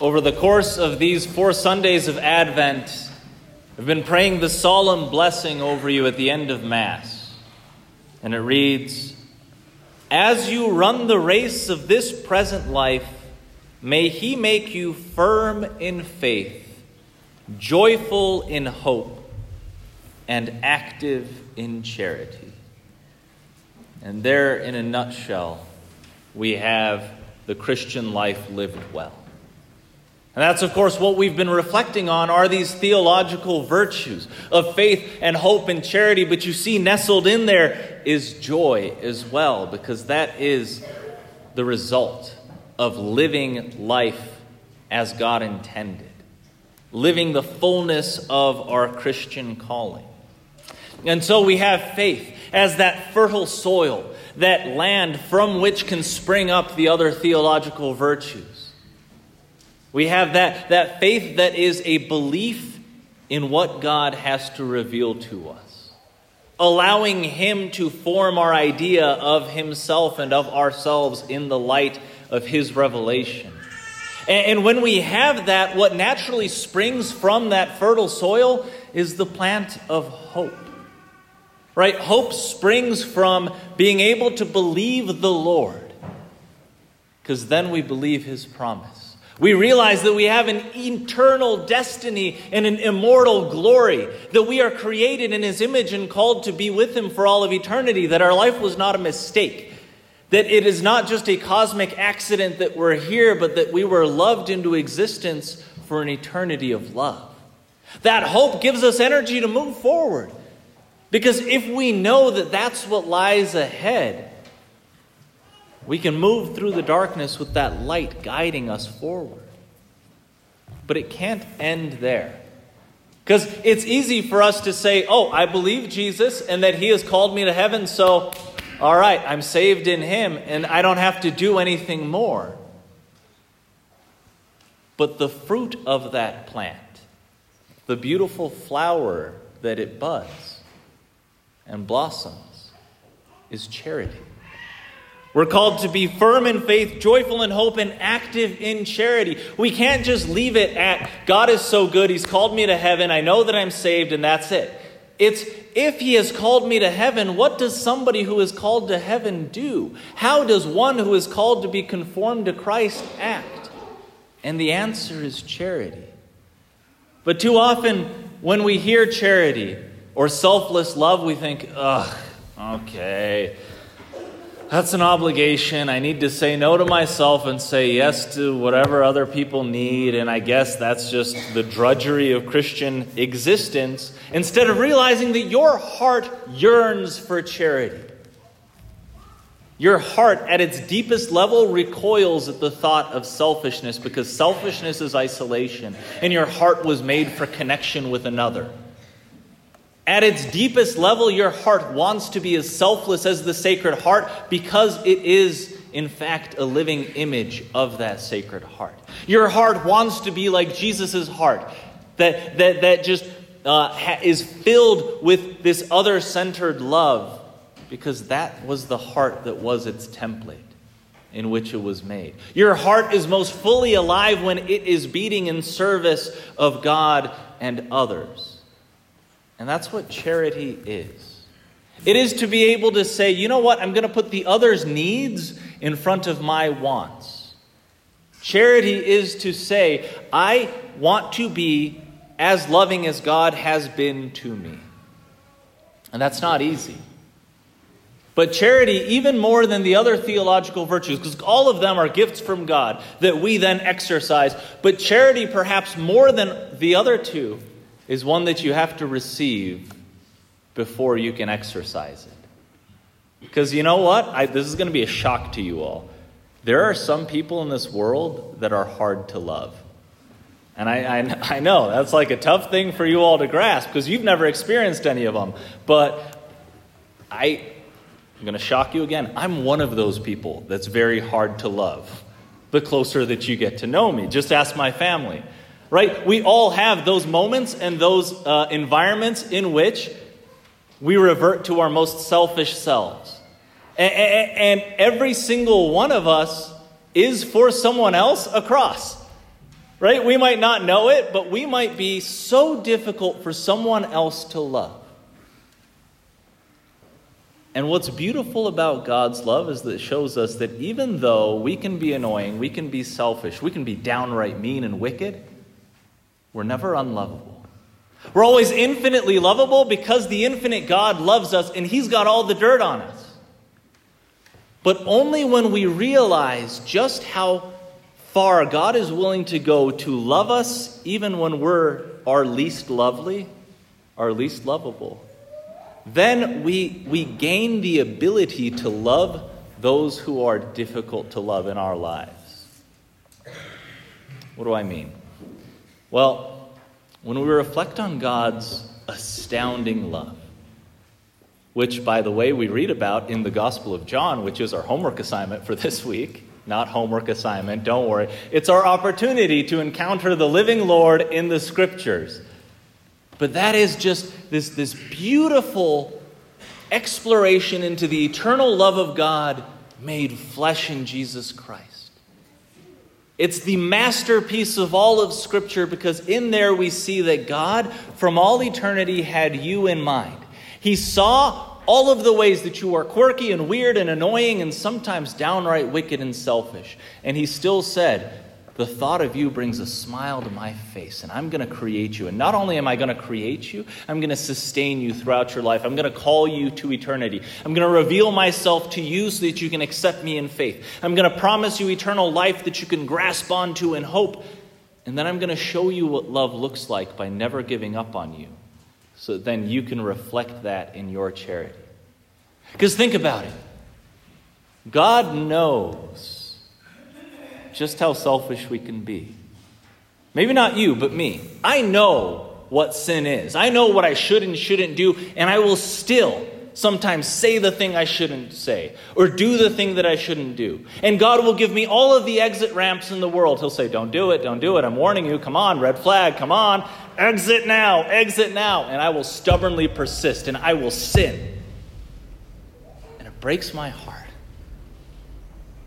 over the course of these four Sundays of Advent, I've been praying the solemn blessing over you at the end of Mass. And it reads As you run the race of this present life, may He make you firm in faith, joyful in hope, and active in charity. And there, in a nutshell, we have the Christian life lived well. And that's, of course, what we've been reflecting on are these theological virtues of faith and hope and charity. But you see, nestled in there is joy as well, because that is the result of living life as God intended, living the fullness of our Christian calling. And so we have faith as that fertile soil, that land from which can spring up the other theological virtues. We have that, that faith that is a belief in what God has to reveal to us, allowing Him to form our idea of Himself and of ourselves in the light of His revelation. And, and when we have that, what naturally springs from that fertile soil is the plant of hope. Right? Hope springs from being able to believe the Lord, because then we believe His promise. We realize that we have an eternal destiny and an immortal glory, that we are created in His image and called to be with Him for all of eternity, that our life was not a mistake, that it is not just a cosmic accident that we're here, but that we were loved into existence for an eternity of love. That hope gives us energy to move forward. Because if we know that that's what lies ahead, we can move through the darkness with that light guiding us forward. But it can't end there. Because it's easy for us to say, oh, I believe Jesus and that he has called me to heaven, so all right, I'm saved in him and I don't have to do anything more. But the fruit of that plant, the beautiful flower that it buds and blossoms, is charity. We're called to be firm in faith, joyful in hope, and active in charity. We can't just leave it at God is so good, He's called me to heaven, I know that I'm saved, and that's it. It's if He has called me to heaven, what does somebody who is called to heaven do? How does one who is called to be conformed to Christ act? And the answer is charity. But too often, when we hear charity or selfless love, we think, ugh, okay that's an obligation. I need to say no to myself and say yes to whatever other people need. And I guess that's just the drudgery of Christian existence. Instead of realizing that your heart yearns for charity. Your heart, at its deepest level, recoils at the thought of selfishness because selfishness is isolation, and your heart was made for connection with another. At its deepest level, your heart wants to be as selfless as the Sacred Heart because it is, in fact, a living image of that Sacred Heart. Your heart wants to be like Jesus' heart, that, that, that just uh, ha- is filled with this other centered love because that was the heart that was its template in which it was made. Your heart is most fully alive when it is beating in service of God and others. And that's what charity is. It is to be able to say, you know what, I'm going to put the other's needs in front of my wants. Charity is to say, I want to be as loving as God has been to me. And that's not easy. But charity, even more than the other theological virtues, because all of them are gifts from God that we then exercise, but charity, perhaps more than the other two, is one that you have to receive before you can exercise it. Because you know what? I, this is going to be a shock to you all. There are some people in this world that are hard to love. And I, I, I know that's like a tough thing for you all to grasp because you've never experienced any of them. But I, I'm going to shock you again. I'm one of those people that's very hard to love the closer that you get to know me. Just ask my family right? We all have those moments and those uh, environments in which we revert to our most selfish selves. And, and every single one of us is for someone else a cross. right? We might not know it, but we might be so difficult for someone else to love. And what's beautiful about God's love is that it shows us that even though we can be annoying, we can be selfish, we can be downright mean and wicked, we're never unlovable. We're always infinitely lovable because the infinite God loves us and He's got all the dirt on us. But only when we realize just how far God is willing to go to love us, even when we're our least lovely, our least lovable, then we, we gain the ability to love those who are difficult to love in our lives. What do I mean? Well, when we reflect on God's astounding love, which, by the way, we read about in the Gospel of John, which is our homework assignment for this week. Not homework assignment, don't worry. It's our opportunity to encounter the living Lord in the Scriptures. But that is just this, this beautiful exploration into the eternal love of God made flesh in Jesus Christ. It's the masterpiece of all of Scripture because in there we see that God, from all eternity, had you in mind. He saw all of the ways that you are quirky and weird and annoying and sometimes downright wicked and selfish. And he still said, The thought of you brings a smile to my face, and I'm going to create you. And not only am I going to create you, I'm going to sustain you throughout your life. I'm going to call you to eternity. I'm going to reveal myself to you so that you can accept me in faith. I'm going to promise you eternal life that you can grasp onto in hope. And then I'm going to show you what love looks like by never giving up on you so that then you can reflect that in your charity. Because think about it God knows just how selfish we can be. Maybe not you, but me. I know what sin is. I know what I should and shouldn't do, and I will still sometimes say the thing I shouldn't say or do the thing that I shouldn't do. And God will give me all of the exit ramps in the world. He'll say, Don't do it, don't do it. I'm warning you. Come on, red flag, come on. Exit now, exit now. And I will stubbornly persist and I will sin. And it breaks my heart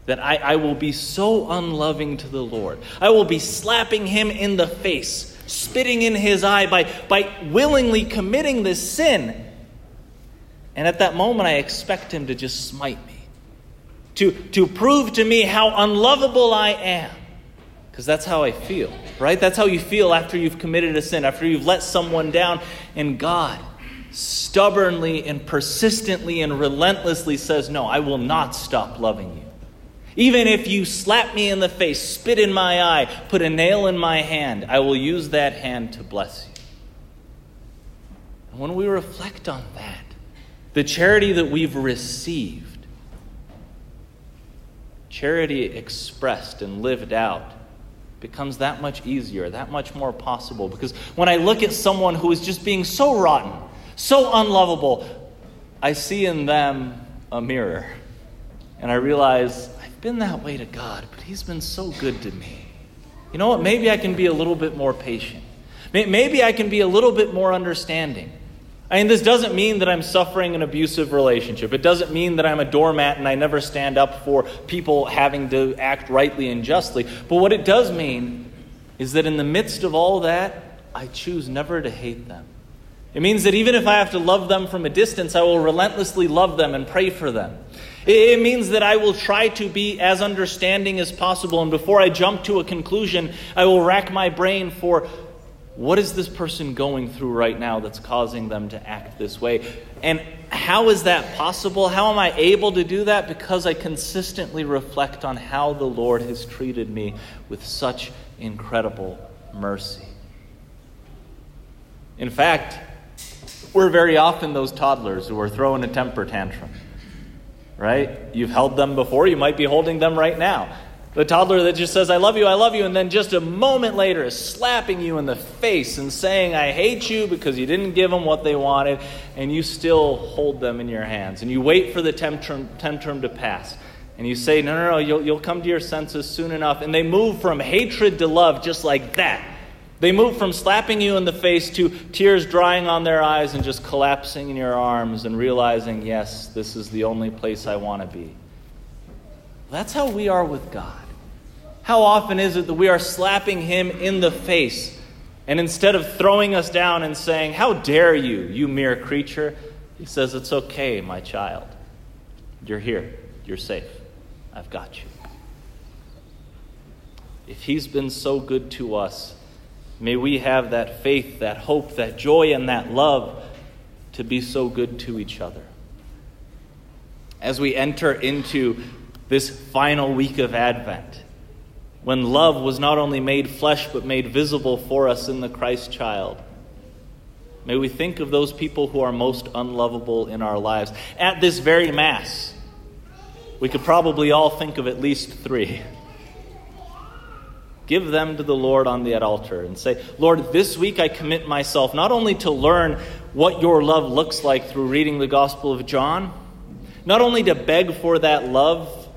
that I, I will be so unloving to the Lord. I will be slapping him in the face, spitting in his eye by, by willingly committing this sin and at that moment, I expect him to just smite me, to, to prove to me how unlovable I am. Because that's how I feel, right? That's how you feel after you've committed a sin, after you've let someone down. And God stubbornly and persistently and relentlessly says, No, I will not stop loving you. Even if you slap me in the face, spit in my eye, put a nail in my hand, I will use that hand to bless you. And when we reflect on that, the charity that we've received, charity expressed and lived out, becomes that much easier, that much more possible. Because when I look at someone who is just being so rotten, so unlovable, I see in them a mirror. And I realize been that way to God, but He's been so good to me. You know what? Maybe I can be a little bit more patient. Maybe I can be a little bit more understanding. I mean, this doesn't mean that I'm suffering an abusive relationship. It doesn't mean that I'm a doormat and I never stand up for people having to act rightly and justly. But what it does mean is that in the midst of all that, I choose never to hate them. It means that even if I have to love them from a distance, I will relentlessly love them and pray for them. It means that I will try to be as understanding as possible, and before I jump to a conclusion, I will rack my brain for what is this person going through right now that's causing them to act this way? And how is that possible? How am I able to do that? Because I consistently reflect on how the Lord has treated me with such incredible mercy. In fact, we're very often those toddlers who are throwing a temper tantrum. Right? You've held them before, you might be holding them right now. The toddler that just says, I love you, I love you, and then just a moment later is slapping you in the face and saying, I hate you because you didn't give them what they wanted, and you still hold them in your hands. And you wait for the tantrum, tantrum to pass. And you say, No, no, no, you'll, you'll come to your senses soon enough. And they move from hatred to love just like that. They move from slapping you in the face to tears drying on their eyes and just collapsing in your arms and realizing, yes, this is the only place I want to be. That's how we are with God. How often is it that we are slapping him in the face, and instead of throwing us down and saying, How dare you, you mere creature, he says, It's okay, my child. You're here. You're safe. I've got you. If he's been so good to us, may we have that faith, that hope, that joy, and that love to be so good to each other. As we enter into this final week of Advent, when love was not only made flesh but made visible for us in the Christ child, may we think of those people who are most unlovable in our lives. At this very Mass, we could probably all think of at least three. Give them to the Lord on that altar and say, Lord, this week I commit myself not only to learn what your love looks like through reading the Gospel of John, not only to beg for that love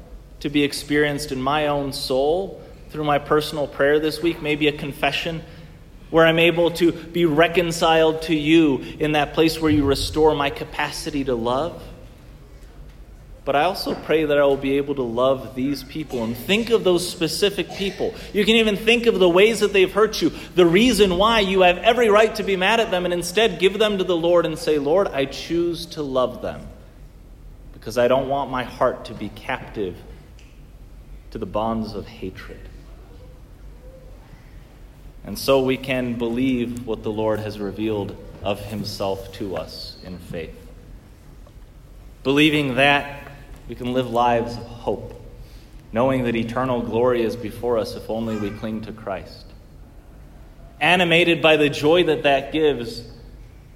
to be experienced in my own soul through my personal prayer this week, maybe a confession where I'm able to be reconciled to you in that place where you restore my capacity to love but I also pray that I will be able to love these people and think of those specific people. You can even think of the ways that they've hurt you, the reason why you have every right to be mad at them, and instead give them to the Lord and say, Lord, I choose to love them because I don't want my heart to be captive to the bonds of hatred. And so we can believe what the Lord has revealed of himself to us in faith. Believing that we can live lives of hope, knowing that eternal glory is before us if only we cling to Christ. Animated by the joy that that gives,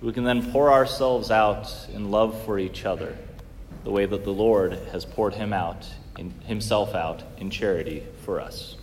we can then pour ourselves out in love for each other, the way that the Lord has poured him out, in, himself out in charity for us.